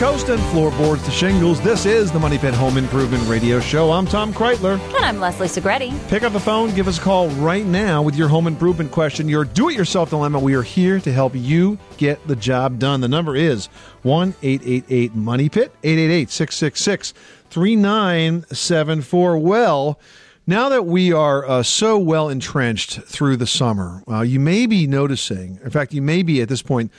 Coast and floorboards to shingles. This is the Money Pit Home Improvement Radio Show. I'm Tom Kraeutler. And I'm Leslie Segretti. Pick up the phone, give us a call right now with your home improvement question, your do it yourself dilemma. We are here to help you get the job done. The number is 1 888 Money Pit, 888 666 3974. Well, now that we are uh, so well entrenched through the summer, uh, you may be noticing, in fact, you may be at this point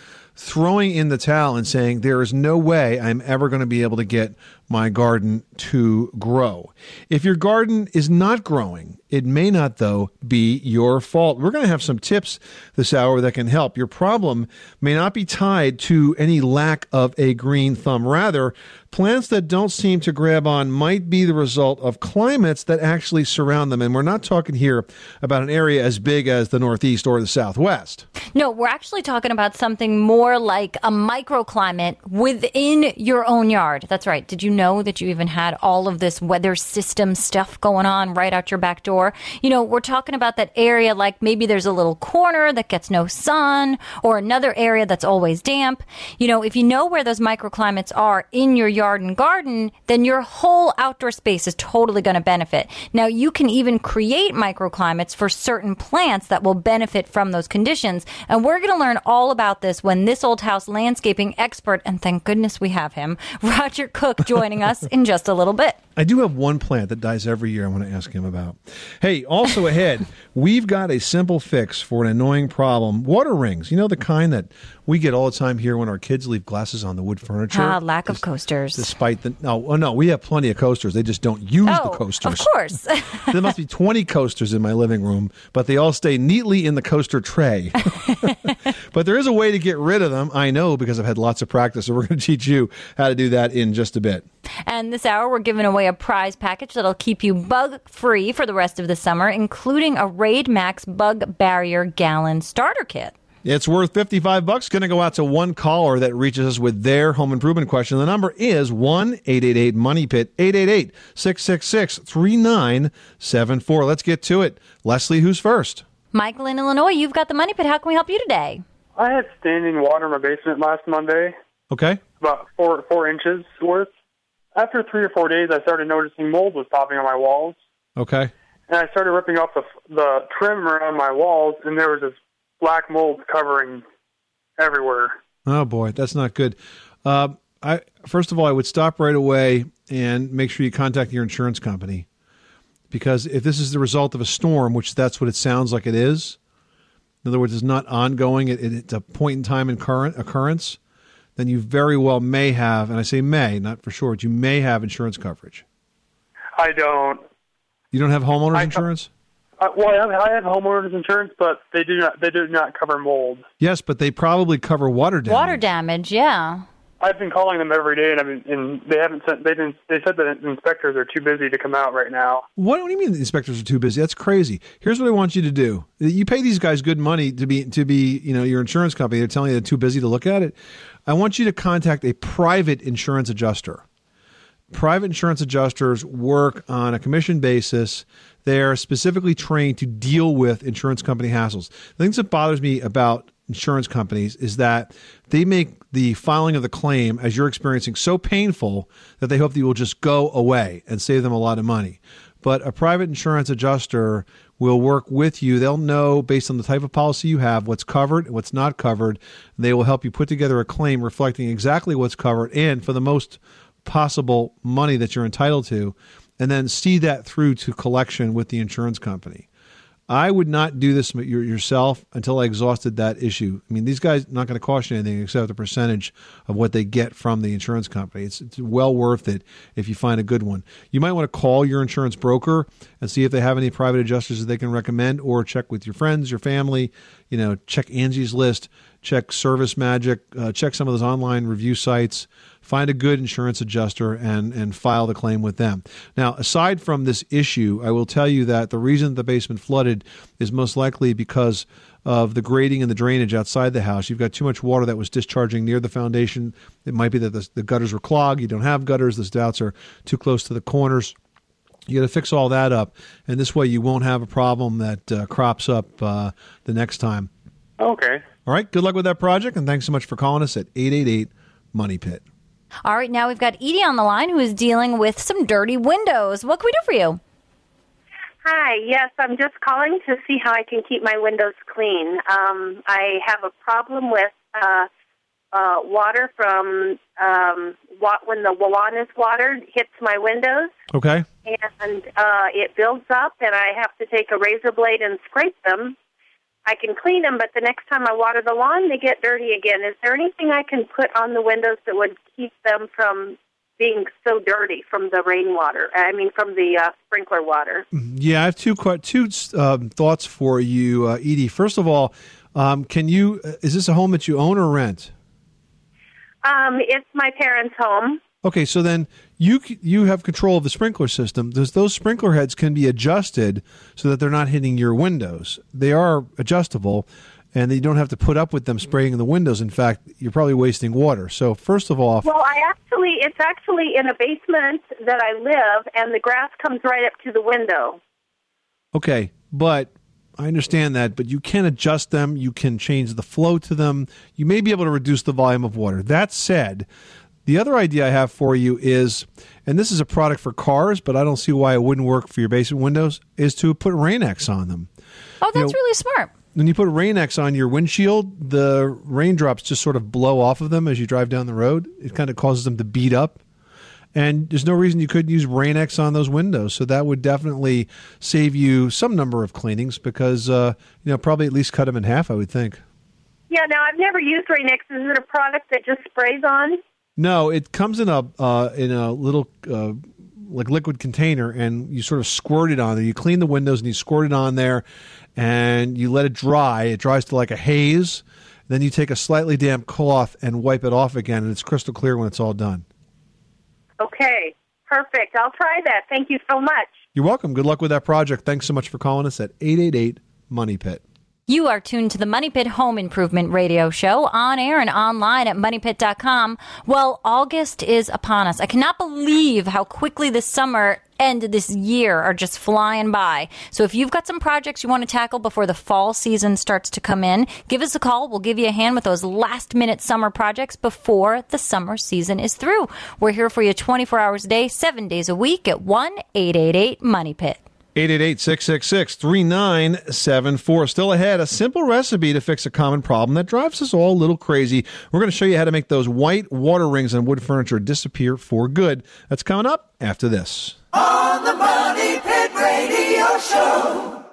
throwing in the towel and saying, There is no way I'm ever going to be able to get my garden to grow. If your garden is not growing, it may not, though, be your fault. We're going to have some tips this hour that can help. Your problem may not be tied to any lack of a green thumb. Rather, plants that don't seem to grab on might be the result of climates that actually surround them. And we're not talking here about an area as big as the Northeast or the Southwest. No, we're actually talking about something more like a microclimate within your own yard. That's right. Did you know that you even had all of this weather system stuff going on right out your back door? You know, we're talking about that area like maybe there's a little corner that gets no sun or another area that's always damp. You know, if you know where those microclimates are in your yard and garden, then your whole outdoor space is totally going to benefit. Now, you can even create microclimates for certain plants that will benefit from those conditions. And we're going to learn all about this when this old house landscaping expert, and thank goodness we have him, Roger Cook, joining us in just a little bit. I do have one plant that dies every year I want to ask him about. Hey, also ahead, we've got a simple fix for an annoying problem water rings. You know, the kind that we get all the time here when our kids leave glasses on the wood furniture. Ah, lack of coasters. Despite the no, oh no, we have plenty of coasters. They just don't use oh, the coasters. Of course. there must be 20 coasters in my living room, but they all stay neatly in the coaster tray. but there is a way to get rid of them. I know because I've had lots of practice. So we're going to teach you how to do that in just a bit. And this hour, we're giving away a prize package that'll keep you bug free for the rest of the summer, including a Raid Max Bug Barrier Gallon Starter Kit. It's worth 55 bucks. Going to go out to one caller that reaches us with their home improvement question. The number is 1 888 Money Pit, 888 666 3974. Let's get to it. Leslie, who's first? Michael in Illinois, you've got the Money Pit. How can we help you today? I had standing water in my basement last Monday, Okay. about four four inches worth. After three or four days, I started noticing mold was popping on my walls, Okay. and I started ripping off the the trim around my walls, and there was this black mold covering everywhere. Oh boy, that's not good. Uh, I first of all, I would stop right away and make sure you contact your insurance company because if this is the result of a storm, which that's what it sounds like it is, in other words, it's not ongoing; it, it's a point in time in current occurrence. Then you very well may have, and I say may, not for sure, but you may have insurance coverage. I don't. You don't have homeowners I- insurance? I, well, I have, I have homeowners insurance, but they do not they do not cover mold. Yes, but they probably cover water damage. Water damage, yeah. I've been calling them every day, and I've been, and they haven't sent. They didn't. They said that inspectors are too busy to come out right now. What, what do you mean the inspectors are too busy? That's crazy. Here's what I want you to do. You pay these guys good money to be to be, you know, your insurance company. They're telling you they're too busy to look at it. I want you to contact a private insurance adjuster. Private insurance adjusters work on a commission basis. They're specifically trained to deal with insurance company hassles. The things that bothers me about insurance companies is that they make the filing of the claim as you're experiencing so painful that they hope that you will just go away and save them a lot of money. But a private insurance adjuster will work with you. They'll know based on the type of policy you have what's covered and what's not covered. They will help you put together a claim reflecting exactly what's covered and for the most possible money that you're entitled to. And then see that through to collection with the insurance company. I would not do this yourself until I exhausted that issue. I mean, these guys not going to cost you anything except the percentage of what they get from the insurance company. It's, it's well worth it if you find a good one. You might want to call your insurance broker and see if they have any private adjusters that they can recommend, or check with your friends, your family. You know, check Angie's List, check Service Magic, uh, check some of those online review sites find a good insurance adjuster and and file the claim with them. Now, aside from this issue, I will tell you that the reason the basement flooded is most likely because of the grading and the drainage outside the house. You've got too much water that was discharging near the foundation. It might be that the, the gutters were clogged. You don't have gutters. The stouts are too close to the corners. You got to fix all that up, and this way you won't have a problem that uh, crops up uh, the next time. Okay. All right. Good luck with that project, and thanks so much for calling us at eight eight eight Money Pit. All right, now we've got Edie on the line who is dealing with some dirty windows. What can we do for you? Hi, yes, I'm just calling to see how I can keep my windows clean. Um, I have a problem with uh, uh, water from um, wa- when the lawn is watered hits my windows, Okay. and uh, it builds up, and I have to take a razor blade and scrape them. I can clean them, but the next time I water the lawn, they get dirty again. Is there anything I can put on the windows that would keep them from being so dirty from the rainwater? I mean, from the uh, sprinkler water. Yeah, I have two two um, thoughts for you, uh, Edie. First of all, um, can you? uh, Is this a home that you own or rent? Um, it's my parents' home. Okay, so then you you have control of the sprinkler system. Those those sprinkler heads can be adjusted so that they're not hitting your windows. They are adjustable, and you don't have to put up with them spraying in the windows. In fact, you're probably wasting water. So first of all, Well, I actually, it's actually in a basement that I live, and the grass comes right up to the window. Okay, but I understand that, but you can adjust them. You can change the flow to them. You may be able to reduce the volume of water. That said, the other idea I have for you is, and this is a product for cars, but I don't see why it wouldn't work for your basement windows, is to put Rain-X on them. Oh, that's know- really smart. When you put Rain-X on your windshield, the raindrops just sort of blow off of them as you drive down the road. It kind of causes them to beat up. And there's no reason you couldn't use Rain-X on those windows. So that would definitely save you some number of cleanings because, uh, you know, probably at least cut them in half, I would think. Yeah, now I've never used Rain-X. Is it a product that just sprays on? No, it comes in a uh, in a little uh, like liquid container, and you sort of squirt it on there. You clean the windows and you squirt it on there, and you let it dry. It dries to like a haze. Then you take a slightly damp cloth and wipe it off again, and it's crystal clear when it's all done. Okay, perfect. I'll try that. Thank you so much. You're welcome. Good luck with that project. Thanks so much for calling us at eight eight eight Money Pit. You are tuned to the Money Pit Home Improvement Radio Show on air and online at moneypit.com. Well, August is upon us. I cannot believe how quickly this summer and this year are just flying by. So if you've got some projects you want to tackle before the fall season starts to come in, give us a call. We'll give you a hand with those last minute summer projects before the summer season is through. We're here for you 24 hours a day, seven days a week at 1 888 Money Pit. 888-666-3974. Still ahead, a simple recipe to fix a common problem that drives us all a little crazy. We're going to show you how to make those white water rings on wood furniture disappear for good. That's coming up after this. On the Money Pit Radio Show.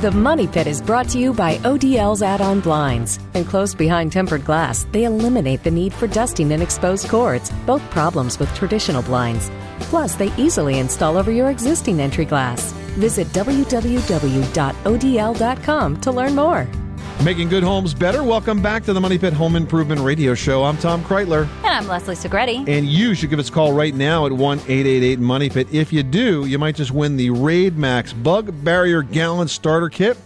The Money Pit is brought to you by ODL's add on blinds. Enclosed behind tempered glass, they eliminate the need for dusting and exposed cords, both problems with traditional blinds. Plus, they easily install over your existing entry glass. Visit www.odl.com to learn more. Making good homes better. Welcome back to the Money Pit Home Improvement Radio Show. I'm Tom Kraeutler. And I'm Leslie Segretti. And you should give us a call right now at 1 888 Money Pit. If you do, you might just win the Raid Max Bug Barrier Gallon Starter Kit.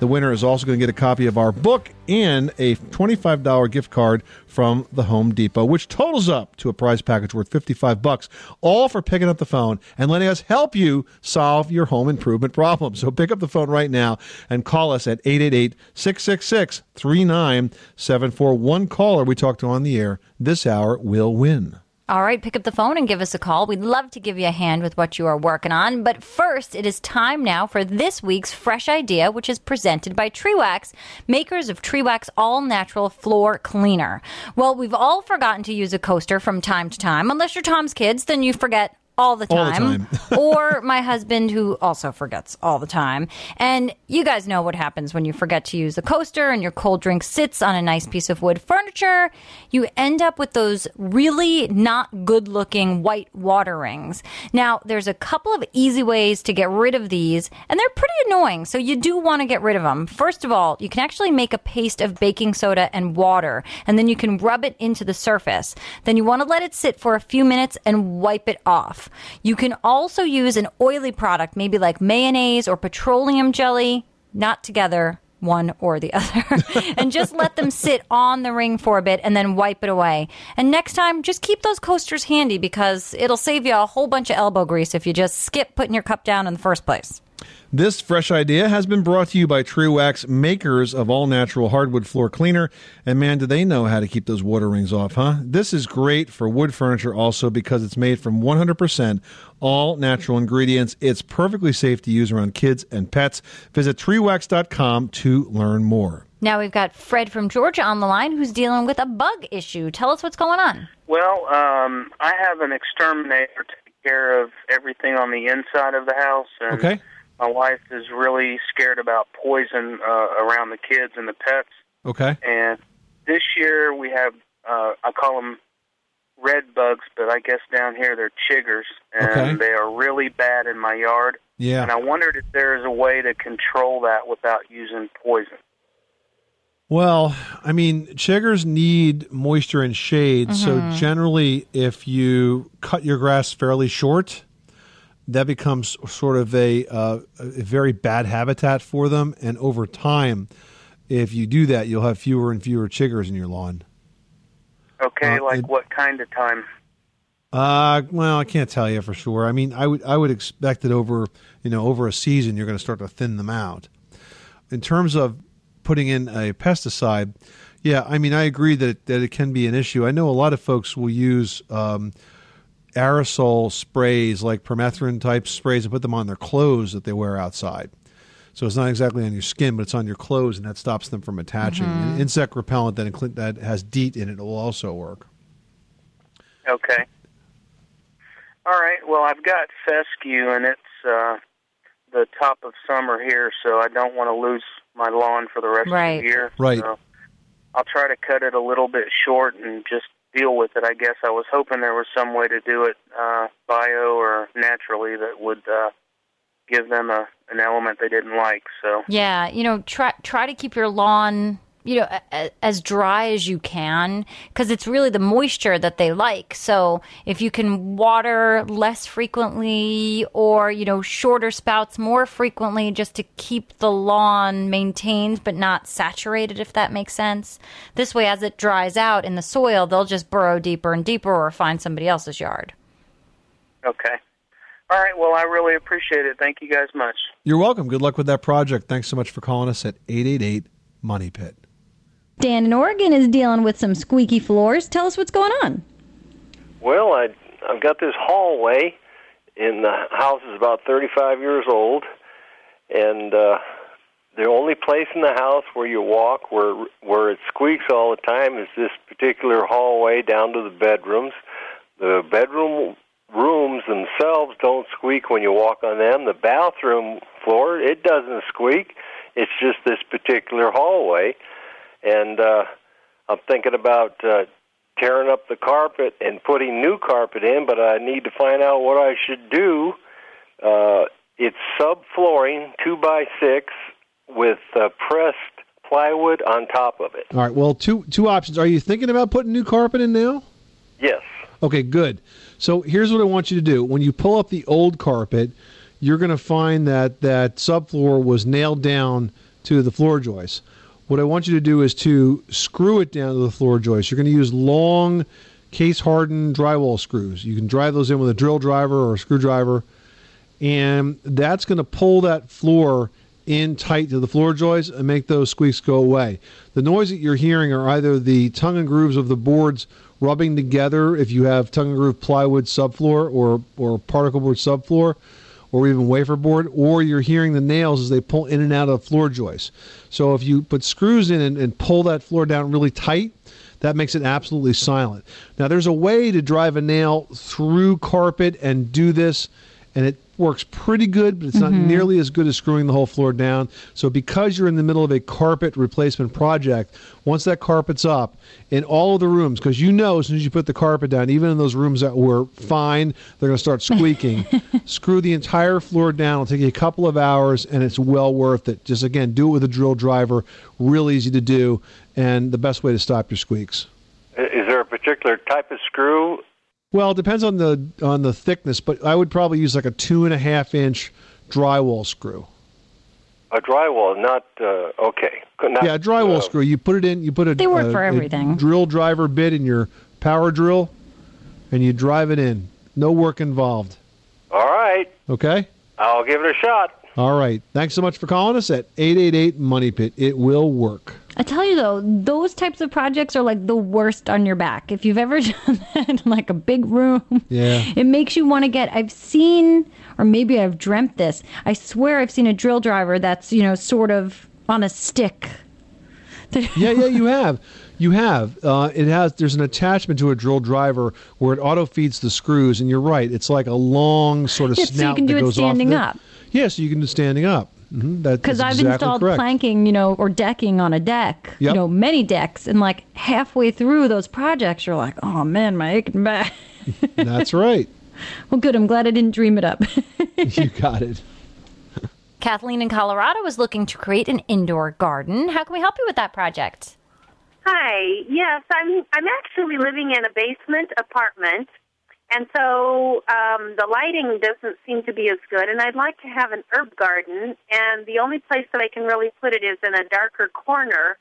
The winner is also going to get a copy of our book and a $25 gift card from the Home Depot, which totals up to a prize package worth 55 bucks, all for picking up the phone and letting us help you solve your home improvement problem. So pick up the phone right now and call us at 888-666-3974. One caller we talk to on the air this hour will win. All right, pick up the phone and give us a call. We'd love to give you a hand with what you are working on. But first, it is time now for this week's fresh idea, which is presented by Tree Wax, makers of Tree Wax All Natural Floor Cleaner. Well, we've all forgotten to use a coaster from time to time. Unless you're Tom's kids, then you forget all the All the time. time. or my husband, who also forgets all the time. And you guys know what happens when you forget to use the coaster and your cold drink sits on a nice piece of wood furniture. You end up with those really not good looking white water rings. Now, there's a couple of easy ways to get rid of these, and they're pretty annoying. So you do want to get rid of them. First of all, you can actually make a paste of baking soda and water, and then you can rub it into the surface. Then you want to let it sit for a few minutes and wipe it off. You can also use an oily product, maybe like mayonnaise or petroleum jelly, not together, one or the other, and just let them sit on the ring for a bit and then wipe it away. And next time, just keep those coasters handy because it'll save you a whole bunch of elbow grease if you just skip putting your cup down in the first place. This fresh idea has been brought to you by Tree Wax, makers of all natural hardwood floor cleaner. And man, do they know how to keep those water rings off, huh? This is great for wood furniture also because it's made from 100% all natural ingredients. It's perfectly safe to use around kids and pets. Visit treewax.com to learn more. Now we've got Fred from Georgia on the line who's dealing with a bug issue. Tell us what's going on. Well, um, I have an exterminator to take care of everything on the inside of the house, and Okay. My wife is really scared about poison uh, around the kids and the pets. Okay. And this year we have, uh, I call them red bugs, but I guess down here they're chiggers, and Okay. they are really bad in my yard. Yeah. And I wondered if there is a way to control that without using poison. Well, I mean, chiggers need moisture and shade. So generally, if you cut your grass fairly short, that becomes sort of a, uh, a very bad habitat for them. And over time, if you do that, you'll have fewer and fewer chiggers in your lawn. Okay, Uh, like it- what kind of time? Uh, well, I can't tell you for sure. I mean, I would I would expect that over you know over a season you're going to start to thin them out. In terms of putting in a pesticide, yeah, I mean I agree that that it can be an issue. I know a lot of folks will use um, aerosol sprays like permethrin type sprays and put them on their clothes that they wear outside. So it's not exactly on your skin, but it's on your clothes, and that stops them from attaching. And insect repellent that include, that has DEET in it will also work. Okay. All right. Well, I've got fescue, and it's uh, the top of summer here, so I don't want to lose my lawn for the rest Right. of the year. Right. So I'll try to cut it a little bit short and just deal with it. I guess I was hoping there was some way to do it uh, bio or naturally that would uh, give them a an element they didn't like. So Yeah, you know, try try to keep your lawn, you know, a, a- as dry as you can because it's really the moisture that they like. So if you can water less frequently or you know shorter spouts more frequently, just to keep the lawn maintained but not saturated, if that makes sense. This way, as it dries out in the soil, they'll just burrow deeper and deeper or find somebody else's yard. okay. All right. Well, I really appreciate it. Thank you guys much. You're welcome. Good luck with that project. Thanks so much for calling us at 888 Money Pit. Dan in Oregon is dealing with some squeaky floors. Tell us what's going on. Well, I I've got this hallway, and the house is about 35 years old, and uh, the only place in the house where you walk where where it squeaks all the time is this particular hallway down to the bedrooms. The bedroom rooms themselves don't squeak when you walk on them. The bathroom floor it doesn't squeak. It's just this particular hallway, and uh, I'm thinking about uh, tearing up the carpet and putting new carpet in, but I need to find out what I should do. Uh, it's subflooring, two by six, with uh, pressed plywood on top of it. All right. Well, two two options. Are you thinking about putting new carpet in now? Yes. Okay, good. So here's what I want you to do. When you pull up the old carpet, you're going to find that that subfloor was nailed down to the floor joist. What I want you to do is to screw it down to the floor joist. You're going to use long case hardened drywall screws. You can drive those in with a drill driver or a screwdriver, and that's going to pull that floor in tight to the floor joists and make those squeaks go away. The noise that you're hearing are either the tongue and grooves of the boards rubbing together if you have tongue and groove plywood subfloor or, or particle board subfloor or even wafer board, or you're hearing the nails as they pull in and out of the floor joists. So if you put screws in and, and pull that floor down really tight, that makes it absolutely silent. Now, there's a way to drive a nail through carpet and do this, and it works pretty good, but it's not Mhm. nearly as good as screwing the whole floor down. So, because you're in the middle of a carpet replacement project, once that carpet's up in all of the rooms, because you know as soon as you put the carpet down, even in those rooms that were fine, they're going to start squeaking. Screw the entire floor down. It'll take you a couple of hours, and it's well worth it. Just again, do it with a drill driver. Real easy to do, and the best way to stop your squeaks. Is there a particular type of screw? Well, it depends on the on the thickness, but I would probably use like a two and a half inch drywall screw. A drywall, not uh, okay. Not, yeah, a drywall uh, screw. You put it in. You put a, They work a- for a everything. drill driver bit in your power drill, and you drive it in. No work involved. All right, Okay. I'll give it a shot. All right. Thanks so much for calling us at eight eight eight Money Pit. It will work. I tell you though, those types of projects are like the worst on your back. If you've ever done that in like a big room, Yeah. it makes you want to get. I've seen, or maybe I've dreamt this. I swear I've seen a drill driver that's you know sort of on a stick. yeah, yeah, you have. You have. Uh, it has. There's an attachment to a drill driver where it auto feeds the screws, and you're right. It's like a long sort of Yeah, so you snout can do it standing up. Yeah, so you can do standing up. Mm-hmm. Because that's I've exactly installed correct. planking, you know, or decking on a deck, Yep. you know, many decks, and like halfway through those projects, you're like, oh man, my aching back. That's right. well, good. I'm glad I didn't dream it up. you got it. Kathleen in Colorado is looking to create an indoor garden. How can we help you with that project? Hi. Yes, I'm. I'm actually living in a basement apartment, and so um, the lighting doesn't seem to be as good. And I'd like to have an herb garden, and the only place that I can really put it is in a darker corner,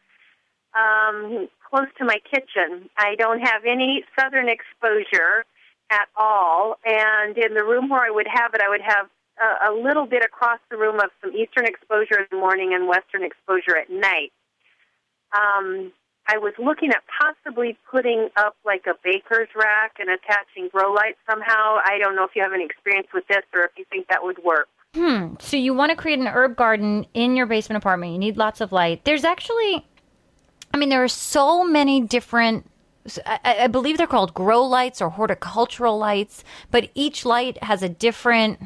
um, close to my kitchen. I don't have any southern exposure at all, and in the room where I would have it, I would have a, a little bit across the room of some eastern exposure in the morning and western exposure at night. Um, I was looking at possibly putting up like a baker's rack and attaching grow lights somehow. I don't know if you have any experience with this or if you think that would work. Hmm. So you want to create an herb garden in your basement apartment. You need lots of light. There's actually, I mean, there are so many different. I, I believe they're called grow lights or horticultural lights, but each light has a different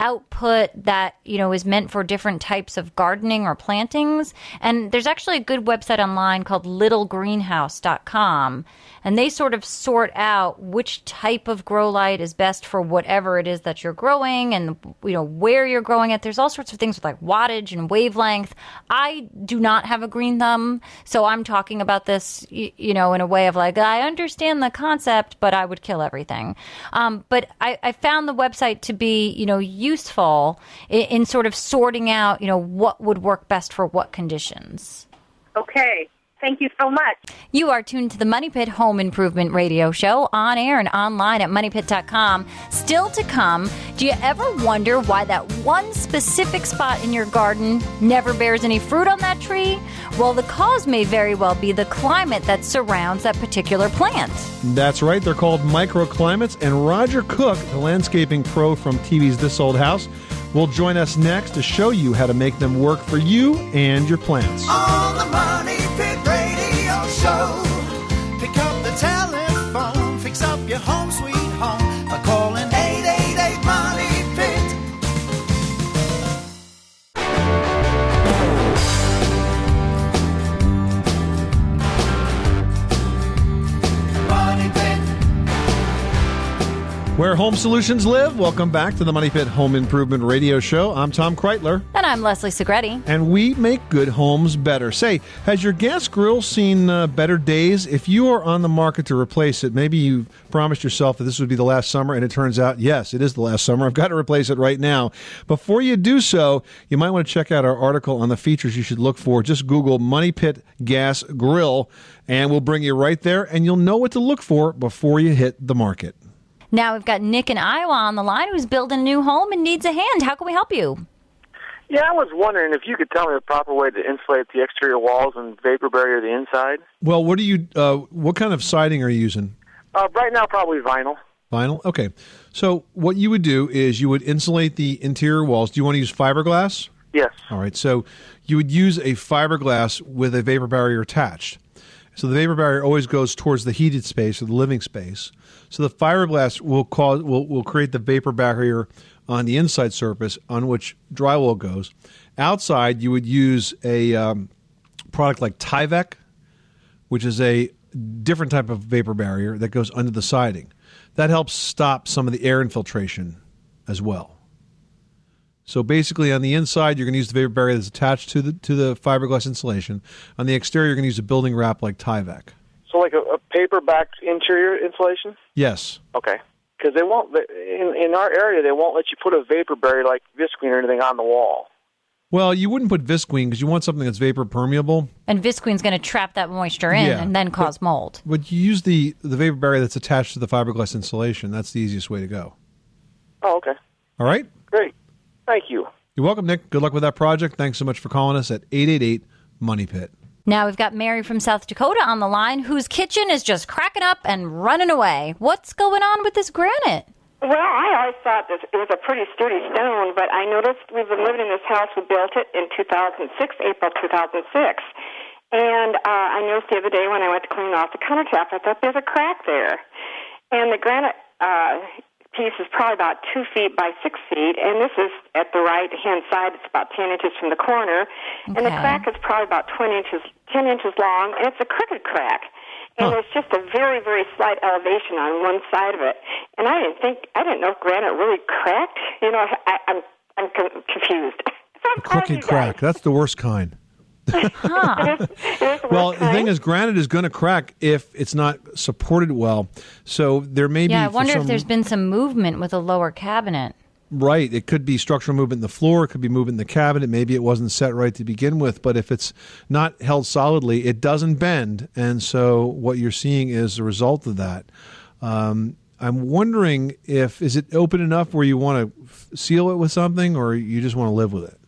output that you know is meant for different types of gardening or plantings. And there's actually a good website online called littlegreenhouse.com and they sort of sort out which type of grow light is best for whatever it is that you're growing and you know where you're growing it. There's all sorts of things with like wattage and wavelength. I do not have a green thumb so i'm talking about this you know in a way of like i understand the concept but i would kill everything. Um, but I, I found the website to be you know useful in, in sort of sorting out you know what would work best for what conditions Okay. Thank you so much. you are tuned to the Money Pit Home Improvement Radio Show on air and online at moneypit.com. Still to come, do you ever wonder why that one specific spot in your garden never bears any fruit on that tree? Well, the cause may very well be the climate that surrounds that particular plant. That's right. They're called microclimates. And Roger Cook, the landscaping pro from TV's This Old House, will join us next to show you how to make them work for you and your plants. Home solutions live, welcome back to the Money Pit Home Improvement Radio Show. I'm Tom Kraeutler. And I'm Leslie Segretti. and we make good homes better. Say, has your gas grill seen uh, better days? If you are on the market to replace it, maybe you promised yourself that this would be the last summer, and it turns out, yes, it is the last summer. I've got to replace it right now. Before you do so, you might want to check out our article on the features you should look for. Just Google Money Pit Gas Grill, and we'll bring you right there, and you'll know what to look for before you hit the market. Now we've got Nick in Iowa on the line who's building a new home and needs a hand. How can we help you? Yeah, I was wondering if you could tell me the proper way to insulate the exterior walls and vapor barrier the inside. Well, what do you? Uh, what kind of siding are you using? Uh, right now, probably vinyl. Vinyl. Okay. So what you would do is you would insulate the interior walls. Do you want to use fiberglass? Yes. All right. So you would use a fiberglass with a vapor barrier attached. So the vapor barrier always goes towards the heated space or the living space. So the fiberglass will cause will, will create the vapor barrier on the inside surface on which drywall goes. Outside, you would use a um, product like Tyvek, which is a different type of vapor barrier that goes under the siding. That helps stop some of the air infiltration as well. So basically, on the inside, you're going to use the vapor barrier that's attached to the to the fiberglass insulation. On the exterior, you're going to use a building wrap like Tyvek. So, like a, a paper-backed interior insulation. Yes. Okay. Because they won't in in our area they won't let you put a vapor barrier like visqueen or anything on the wall. Well, you wouldn't put visqueen because you want something that's vapor permeable. And visqueen's going to trap that moisture in Yeah, and then cause mold. But you use the the vapor barrier that's attached to the fiberglass insulation. That's the easiest way to go. Oh, okay. All right. Great. Thank you. You're welcome, Nick. Good luck with that project. Thanks so much for calling us at 888 Money Pit. Now we've got Mary from South Dakota on the line whose kitchen is just cracking up and running away. What's going on with this granite? Well, I always thought that it was a pretty sturdy stone, but I noticed we've been living in this house. We built it in 2006, April 2006. And uh, I noticed the other day when I went to clean off the countertop, I thought there's a crack there. And the granite uh, piece is probably about two feet by six feet, and this is at the right hand side. It's about 10 inches from the corner. And the crack is probably about 20 inches, 10 inches long, and it's a crooked crack. And there's just a very, very slight elevation on one side of it. And I didn't think, I didn't know if granite really cracked. You know, I, I'm, I'm con- confused. A crooked crack. That's the worst kind. Well, the thing is, granite is going to crack if it's not supported well. So there may be. yeah, I wonder some- if there's been some movement with a lower cabinet. Right. It could be structural movement in the floor. It could be movement in the cabinet. Maybe it wasn't set right to begin with. But if it's not held solidly, it doesn't bend. And so what you're seeing is the result of that. Um, I'm wondering if is it open enough where you want to f- seal it with something, or you just want to live with it.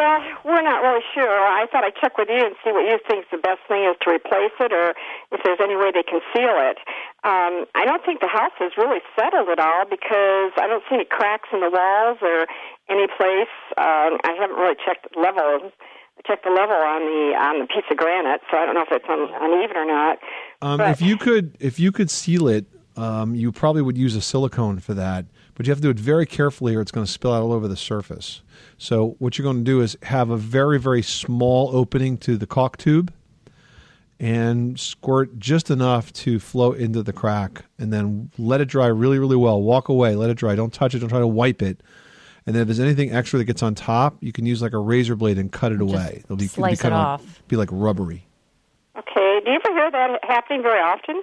Well, we're not really sure. I thought I'd check with you and see what you think the best thing is to replace it or if there's any way they can seal it. Um, I don't think the house is really settled at all because I don't see any cracks in the walls or any place. Um, I haven't really checked the level. I checked the level on the on the piece of granite, so I don't know if it's un, uneven or not. Um, But- if you could, if you could seal it, um, you probably would use a silicone for that. But you have to do it very carefully, or it's going to spill out all over the surface. So what you're going to do is have a very, very small opening to the caulk tube, and squirt just enough to flow into the crack, and then let it dry really, really well. Walk away, let it dry. Don't touch it. Don't try to wipe it. And then if there's anything extra that gets on top, you can use like a razor blade and cut it away. It'll be, it'll be slice it kinda- off. Be like rubbery. Okay. Do you ever hear that happening very often?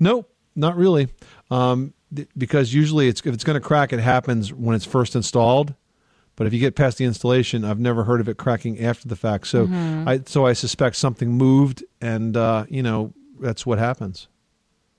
Nope, not really. Um, th- because usually, it's if it's going to crack, it happens when it's first installed. But if you get past the installation, I've never heard of it cracking after the fact. So, Mhm. I so I suspect something moved, and uh, you know that's what happens.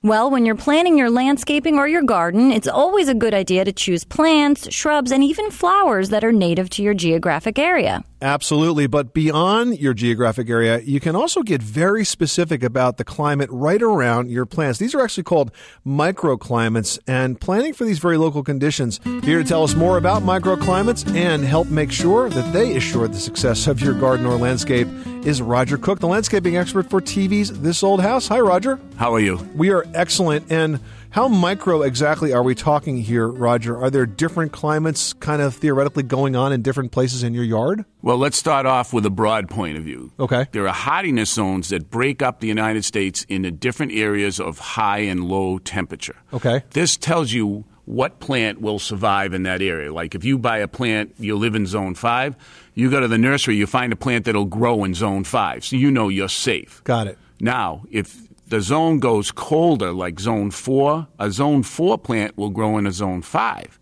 Well, when you're planning your landscaping or your garden, it's always a good idea to choose plants, shrubs, and even flowers that are native to your geographic area. Absolutely. But beyond your geographic area, you can also get very specific about the climate right around your plants. These are actually called microclimates, and planning for these very local conditions. Here to tell us more about microclimates and help make sure that they assure the success of your garden or landscape is Roger Cook, the landscaping expert for TV's This Old House. Hi, Roger. How are you? We are excellent. And how micro exactly are we talking here, Roger? Are there different climates kind of theoretically going on in different places in your yard? Well, let's start off with a broad point of view. Okay. There are hardiness zones that break up the United States into different areas of high and low temperature. Okay. This tells you what plant will survive in that area. Like if you buy a plant, you live in zone five, you go to the nursery, you find a plant that'll grow in zone five. So you know you're safe. Got it. Now, if the zone goes colder, like zone four, a zone four plant will grow in a zone five.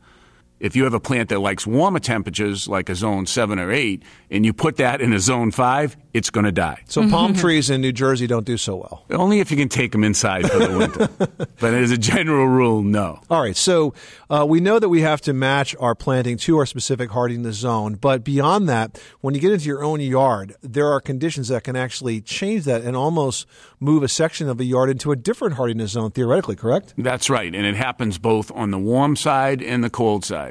If you have a plant that likes warmer temperatures, like a zone seven or eight, and you put that in a zone five, it's going to die. So palm trees in New Jersey don't do so well. Only if you can take them inside for the winter. but as a general rule, no. All right, so uh, we know that we have to match our planting to our specific hardiness zone, but beyond that, when you get into your own yard, there are conditions that can actually change that and almost move a section of a yard into a different hardiness zone, theoretically, correct? That's right, and it happens both on the warm side and the cold side.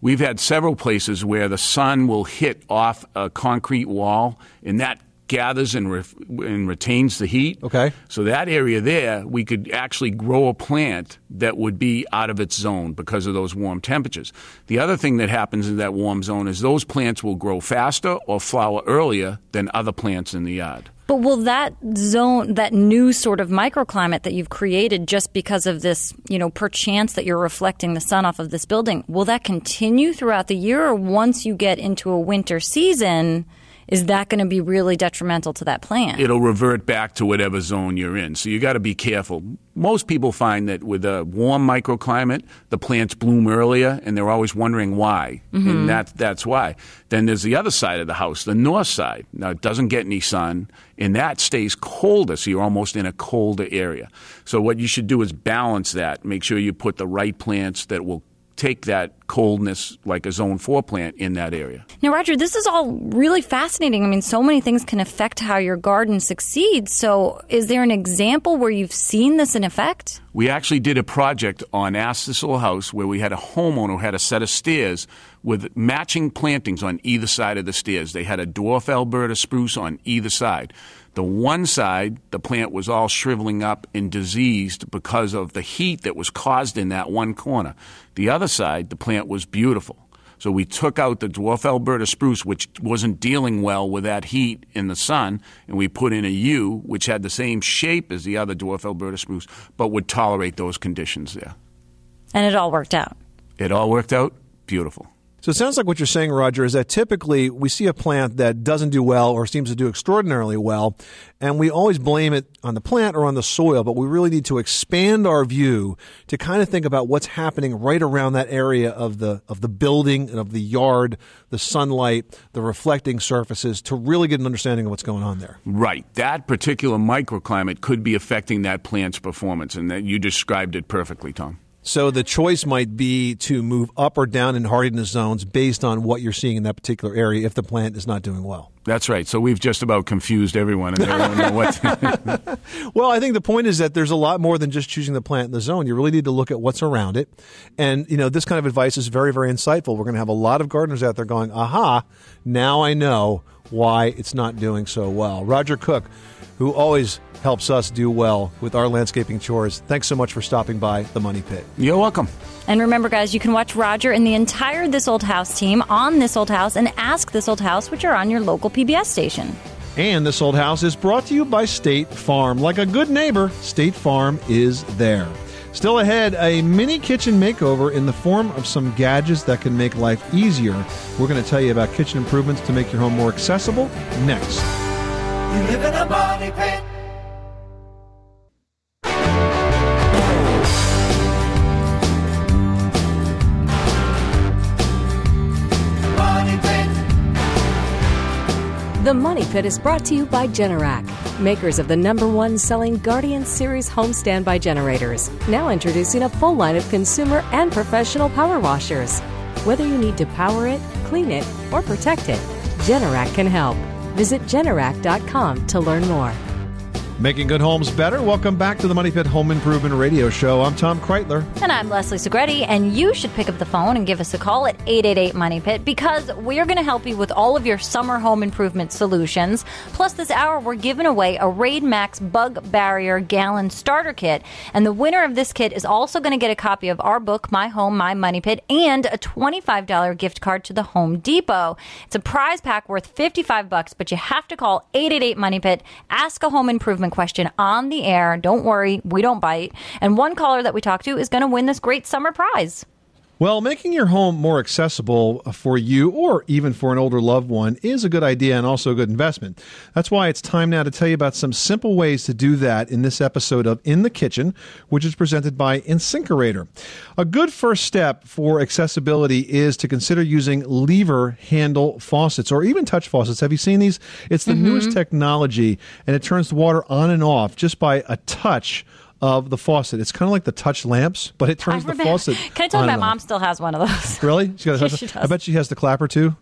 We've had several places where the sun will hit off a concrete wall, and that gathers and, re- and retains the heat. Okay. So that area there, we could actually grow a plant that would be out of its zone because of those warm temperatures. The other thing that happens in that warm zone is those plants will grow faster or flower earlier than other plants in the yard. But will that zone, that new sort of microclimate that you've created just because of this, you know, perchance that you're reflecting the sun off of this building, will that continue throughout the year? Or once you get into a winter season, is that going to be really detrimental to that plant? It'll revert back to whatever zone you're in. So you got to be careful. Most people find that with a warm microclimate, the plants bloom earlier, and they're always wondering why. Mhm. And that, that's why. Then there's the other side of the house, the north side. Now, it doesn't get any sun, and that stays colder, so you're almost in a colder area. So what you should do is balance that. Make sure you put the right plants that will take that coldness, like a zone four plant, in that area. Now, Roger, this is all really fascinating. I mean, so many things can affect how your garden succeeds. So, is there an example where you've seen this in effect? We actually did a project on Little House where we had a homeowner who had a set of stairs with matching plantings on either side of the stairs. They had a dwarf Alberta spruce on either side. The one side, the plant was all shriveling up and diseased because of the heat that was caused in that one corner. The other side, the plant was beautiful. So we took out the dwarf Alberta spruce, which wasn't dealing well with that heat in the sun, and we put in a yew, which had the same shape as the other dwarf Alberta spruce, but would tolerate those conditions there. And it all worked out. It all worked out beautiful. So it sounds like what you're saying, Roger, is that typically we see a plant that doesn't do well or seems to do extraordinarily well, and we always blame it on the plant or on the soil, but we really need to expand our view to kind of think about what's happening right around that area of the of the building and of the yard, the sunlight, the reflecting surfaces to really get an understanding of what's going on there. Right. That particular microclimate could be affecting that plant's performance, and that you described it perfectly, Tom. So the choice might be to move up or down in hardiness zones based on what you're seeing in that particular area if the plant is not doing well. That's right. So we've just about confused everyone, and they don't know what. Well, I think the point is that there's a lot more than just choosing the plant in the zone. You really need to look at what's around it. And, you know, this kind of advice is very, very insightful. We're going to have a lot of gardeners out there going, aha, now I know why it's not doing so well. Roger Cook, who always helps us do well with our landscaping chores, thanks so much for stopping by the Money Pit. You're welcome. And remember, guys, you can watch Roger and the entire This Old House team on This Old House and Ask This Old House, which are on your local PBS station. And this old house is brought to you by State Farm. Like a good neighbor, State Farm is there. Still ahead, a mini kitchen makeover in the form of some gadgets that can make life easier. We're going to tell you about kitchen improvements to make your home more accessible next. You live in a money pit. The Money Pit is brought to you by Generac, makers of the number one selling Guardian Series home standby generators. Now introducing a full line of consumer and professional power washers. Whether you need to power it, clean it, or protect it, Generac can help. Visit Generac.com to learn more. Making good homes better. Welcome back to the Money Pit Home Improvement Radio Show. I'm Tom Kraeutler. And I'm Leslie Segretti, and you should pick up the phone and give us a call at 888 Money Pit because we're going to help you with all of your summer home improvement solutions. Plus, this hour, we're giving away a Raid Max Bug Barrier Gallon Starter Kit. And the winner of this kit is also going to get a copy of our book, My Home, My Money Pit, and a $25 gift card to the Home Depot. It's a prize pack worth 55 bucks, but you have to call 888 Money Pit, ask a home improvement question on the air. Don't worry, we don't bite. And one caller that we talk to is going to win this great summer prize. Well, making your home more accessible for you or even for an older loved one is a good idea and also a good investment. That's why it's time now to tell you about some simple ways to do that in this episode of In the Kitchen, which is presented by Insinkerator. A good first step for accessibility is to consider using lever handle faucets or even touch faucets. Have you seen these? It's the mm-hmm. newest technology and it turns the water on and off just by a touch of the faucet. It's kind of like the touch lamps, but it turns the faucet. Can I tell you, my off. mom still has one of those. Really? She got a Yeah, she does. I bet she has the clapper too.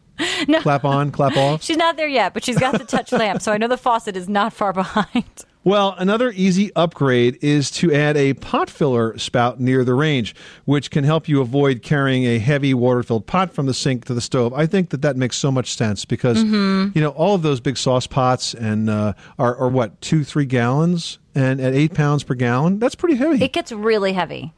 No. Clap on, clap off. She's not there yet, but she's got the touch lamp, so I know the faucet is not far behind. Well, another easy upgrade is to add a pot filler spout near the range, which can help you avoid carrying a heavy water filled pot from the sink to the stove. I think that that makes so much sense because, Mhm. you know, all of those big sauce pots and uh, are, are what, two, three gallons? And at eight pounds per gallon, that's pretty heavy. It gets really heavy.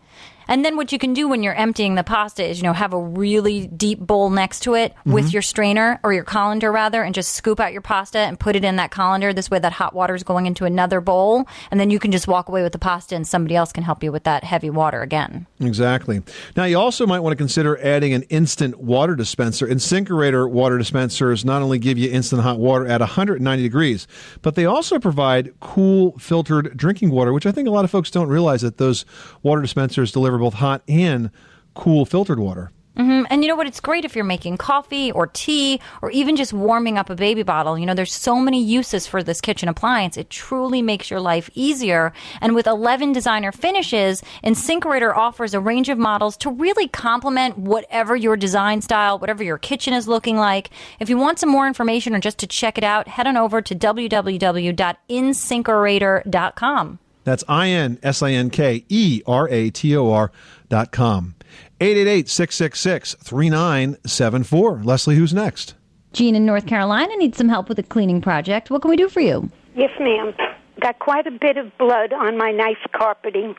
And then what you can do when you're emptying the pasta is, you know, have a really deep bowl next to it with Mm-hmm. Mhm. your strainer or your colander rather, and just scoop out your pasta and put it in that colander. This way, that hot water is going into another bowl, and then you can just walk away with the pasta, and somebody else can help you with that heavy water again. Exactly. Now, you also might want to consider adding an instant water dispenser. Insinkerator water dispensers not only give you instant hot water at 190 degrees, but they also provide cool filtered drinking water, which I think a lot of folks don't realize that those water dispensers deliver both hot and cool filtered water. hmm And you know what? It's great if you're making coffee or tea or even just warming up a baby bottle. You know, there's so many uses for this kitchen appliance. It truly makes your life easier. And with 11 designer finishes, Insinkerator offers a range of models to really complement whatever your design style, whatever your kitchen is looking like. If you want some more information or just to check it out, head on over to www.insinkerator.com. That's I N S I N K E R A T O R dot com. 888 666 3974. Leslie, who's next? Jean in North Carolina needs some help with a cleaning project. What can we do for you? Yes, ma'am. Got quite a bit of blood on my nice carpeting,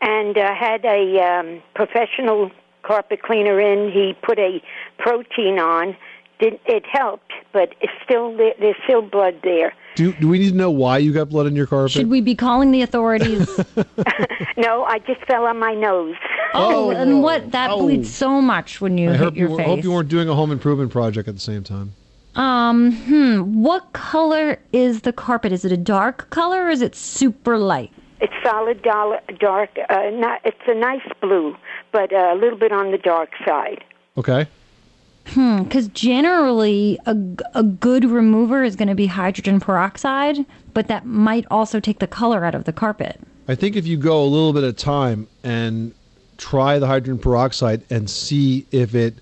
and uh, had a um, professional carpet cleaner in. He put a protein on. Did it helped, but it's still there, there's still blood there. Do, do we need to know why you got blood in your carpet? Should we be calling the authorities? No, I just fell on my nose. oh, and what? That bleeds so much when you I hit hope your you, face. I hope you weren't doing a home improvement project at the same time. Um, hmm. What color is the carpet? Is it a dark color or is it super light? It's solid dollar, dark. Uh, not, it's a nice blue, but uh, a little bit on the dark side. Okay. Hmm. Because generally, a, a good remover is going to be hydrogen peroxide, but that might also take the color out of the carpet. I think if you go a little bit of time and try the hydrogen peroxide and see if it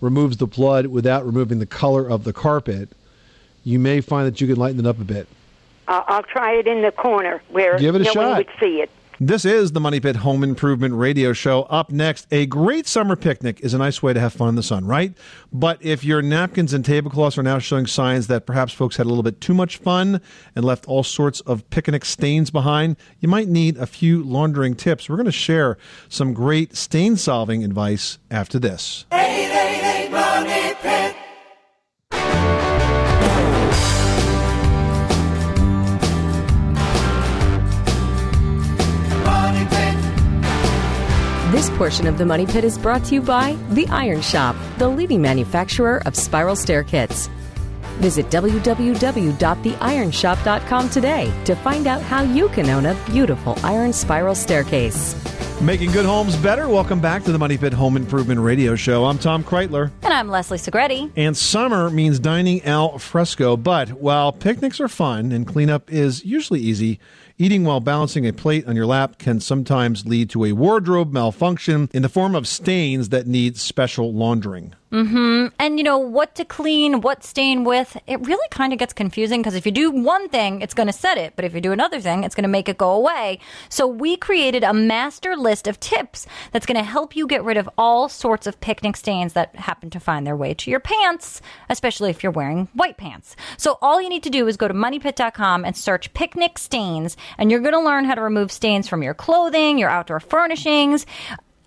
removes the blood without removing the color of the carpet, you may find that you can lighten it up a bit. Uh, I'll try it in the corner where Give it a no shot. one would see it. This is the Money Pit Home Improvement Radio Show. Up next, a great summer picnic is a nice way to have fun in the sun, right? But if your napkins and tablecloths are now showing signs that perhaps folks had a little bit too much fun and left all sorts of picnic stains behind, you might need a few laundering tips. We're going to share some great stain solving advice after this. 888 Money Pit. This portion of the Money Pit is brought to you by The Iron Shop, the leading manufacturer of spiral stair kits. Visit www.theironshop.com today to find out how you can own a beautiful iron spiral staircase. Making good homes better. Welcome back to the Money Pit Home Improvement Radio Show. I'm Tom Kraeutler. And I'm Leslie Segrete. And summer means dining al fresco. But while picnics are fun and cleanup is usually easy, eating while balancing a plate on your lap can sometimes lead to a wardrobe malfunction in the form of stains that need special laundering. Hmm And you know what to clean, what stain with. It really kind of gets confusing because if you do one thing, it's going to set it, but if you do another thing, it's going to make it go away. So we created a master list of tips that's going to help you get rid of all sorts of picnic stains that happen to find their way to your pants, especially if you're wearing white pants. So all you need to do is go to moneypit.com and search picnic stains, and you're going to learn how to remove stains from your clothing, your outdoor furnishings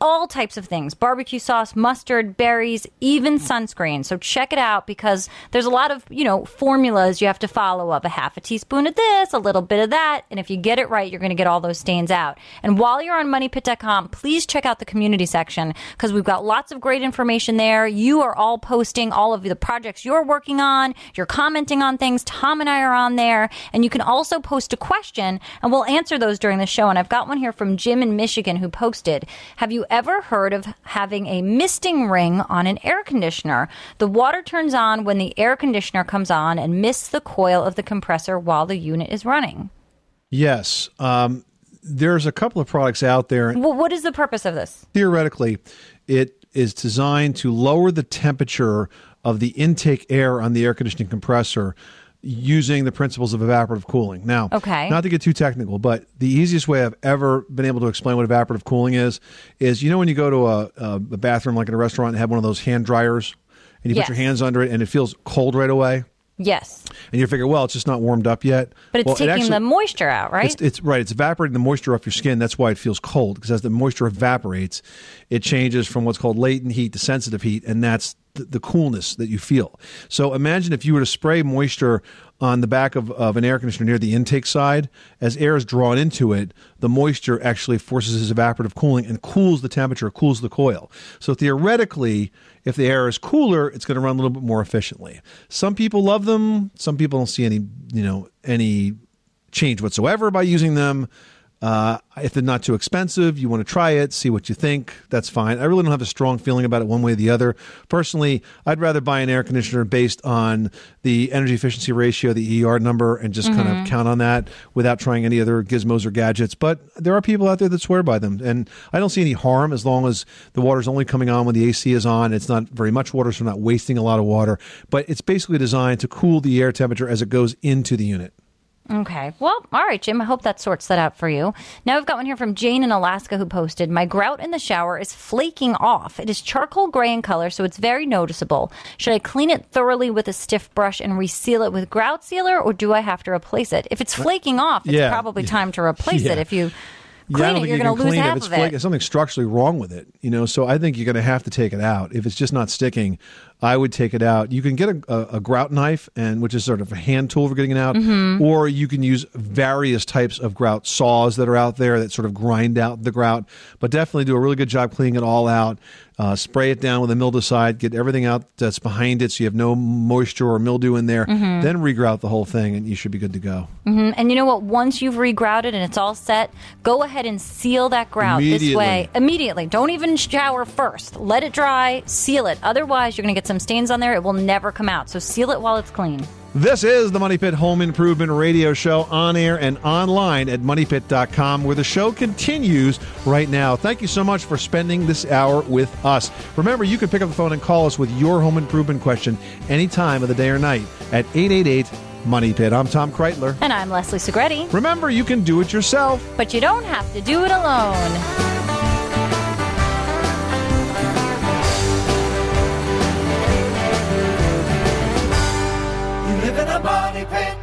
all types of things barbecue sauce, mustard, berries, even sunscreen. So check it out because there's a lot of, you know, formulas you have to follow of a half a teaspoon of this, a little bit of that. And if you get it right, you're going to get all those stains out. And while you're on moneypit.com, please check out the community section because we've got lots of great information there. You are all posting all of the projects you're working on. You're commenting on things. Tom and I are on there. And you can also post a question and we'll answer those during the show. And I've got one here from Jim in Michigan who posted Have you ever heard of having a misting ring on an air conditioner? The water turns on when the air conditioner comes on and mists the coil of the compressor while the unit is running. Yes. Um, there's a couple of products out there. Well, what is the purpose of this? Theoretically, it is designed to lower the temperature of the intake air on the air conditioning compressor using the principles of evaporative cooling. Now, Okay. not to get too technical, but the easiest way I've ever been able to explain what evaporative cooling is is you know when you go to a, a, a bathroom like in a restaurant and have one of those hand dryers and you Yes. put your hands under it and it feels cold right away Yes. and you figure, well, it's just not warmed up yet. But it's Well, it taking actually- the moisture out, right? it's, it's right. It's evaporating the moisture off your skin. That's why it feels cold because as the moisture evaporates, it changes from what's called latent heat to sensitive heat, and that's the, coolness that you feel. So imagine if you were to spray moisture on the back of, of an air conditioner near the intake side, as air is drawn into it, the moisture actually forces this evaporative cooling and cools the temperature, cools the coil. So theoretically, if the air is cooler, it's going to run a little bit more efficiently. Some people love them. Some people don't see any, you know, any change whatsoever by using them. Uh, if they're not too expensive, you want to try it, see what you think. That's fine. I really don't have a strong feeling about it one way or the other. Personally, I'd rather buy an air conditioner based on the energy efficiency ratio, the ER number, and just kind Mhm. of count on that without trying any other gizmos or gadgets. But there are people out there that swear by them, and I don't see any harm as long as the water's only coming on when the AC is on. It's not very much water, so we're not wasting a lot of water. But it's basically designed to cool the air temperature as it goes into the unit. Okay. Well, all right, Jim. I hope that sorts that out for you. Now we've got one here from Jane in Alaska who posted My grout in the shower is flaking off. It is charcoal gray in color, so it's very noticeable. Should I clean it thoroughly with a stiff brush and reseal it with grout sealer, or do I have to replace it? If it's flaking off, it's Yeah. probably time to replace Yeah. it. If you Yeah, I clean don't it, think you're you going can to lose clean it. half If it's of it. something structurally wrong with it, you know. So I think you're going to have to take it out. If it's just not sticking, I would take it out. You can get a, a, a grout knife, and which is sort of a hand tool for getting it out, Mhm. or you can use various types of grout saws that are out there that sort of grind out the grout. But definitely do a really good job cleaning it all out. Uh, spray it down with a mildewcide. Get everything out that's behind it, so you have no moisture or mildew in there. Mhm. Then regrout the whole thing, and you should be good to go. hmm And you know what? Once you've regrouted and it's all set, go ahead and seal that grout this way immediately. Don't even shower first. Let it dry, seal it. Otherwise, you're going to get some stains on there. It will never come out. So seal it while it's clean. This is the Money Pit Home Improvement Radio Show on air and online at moneypit.com, where the show continues right now. Thank you so much for spending this hour with us. Remember, you can pick up the phone and call us with your home improvement question any time of the day or night at 888 Money Pit. I'm Tom Kraeutler. And I'm Leslie Segrete. Remember, you can do it yourself. But you don't have to do it alone. money pit.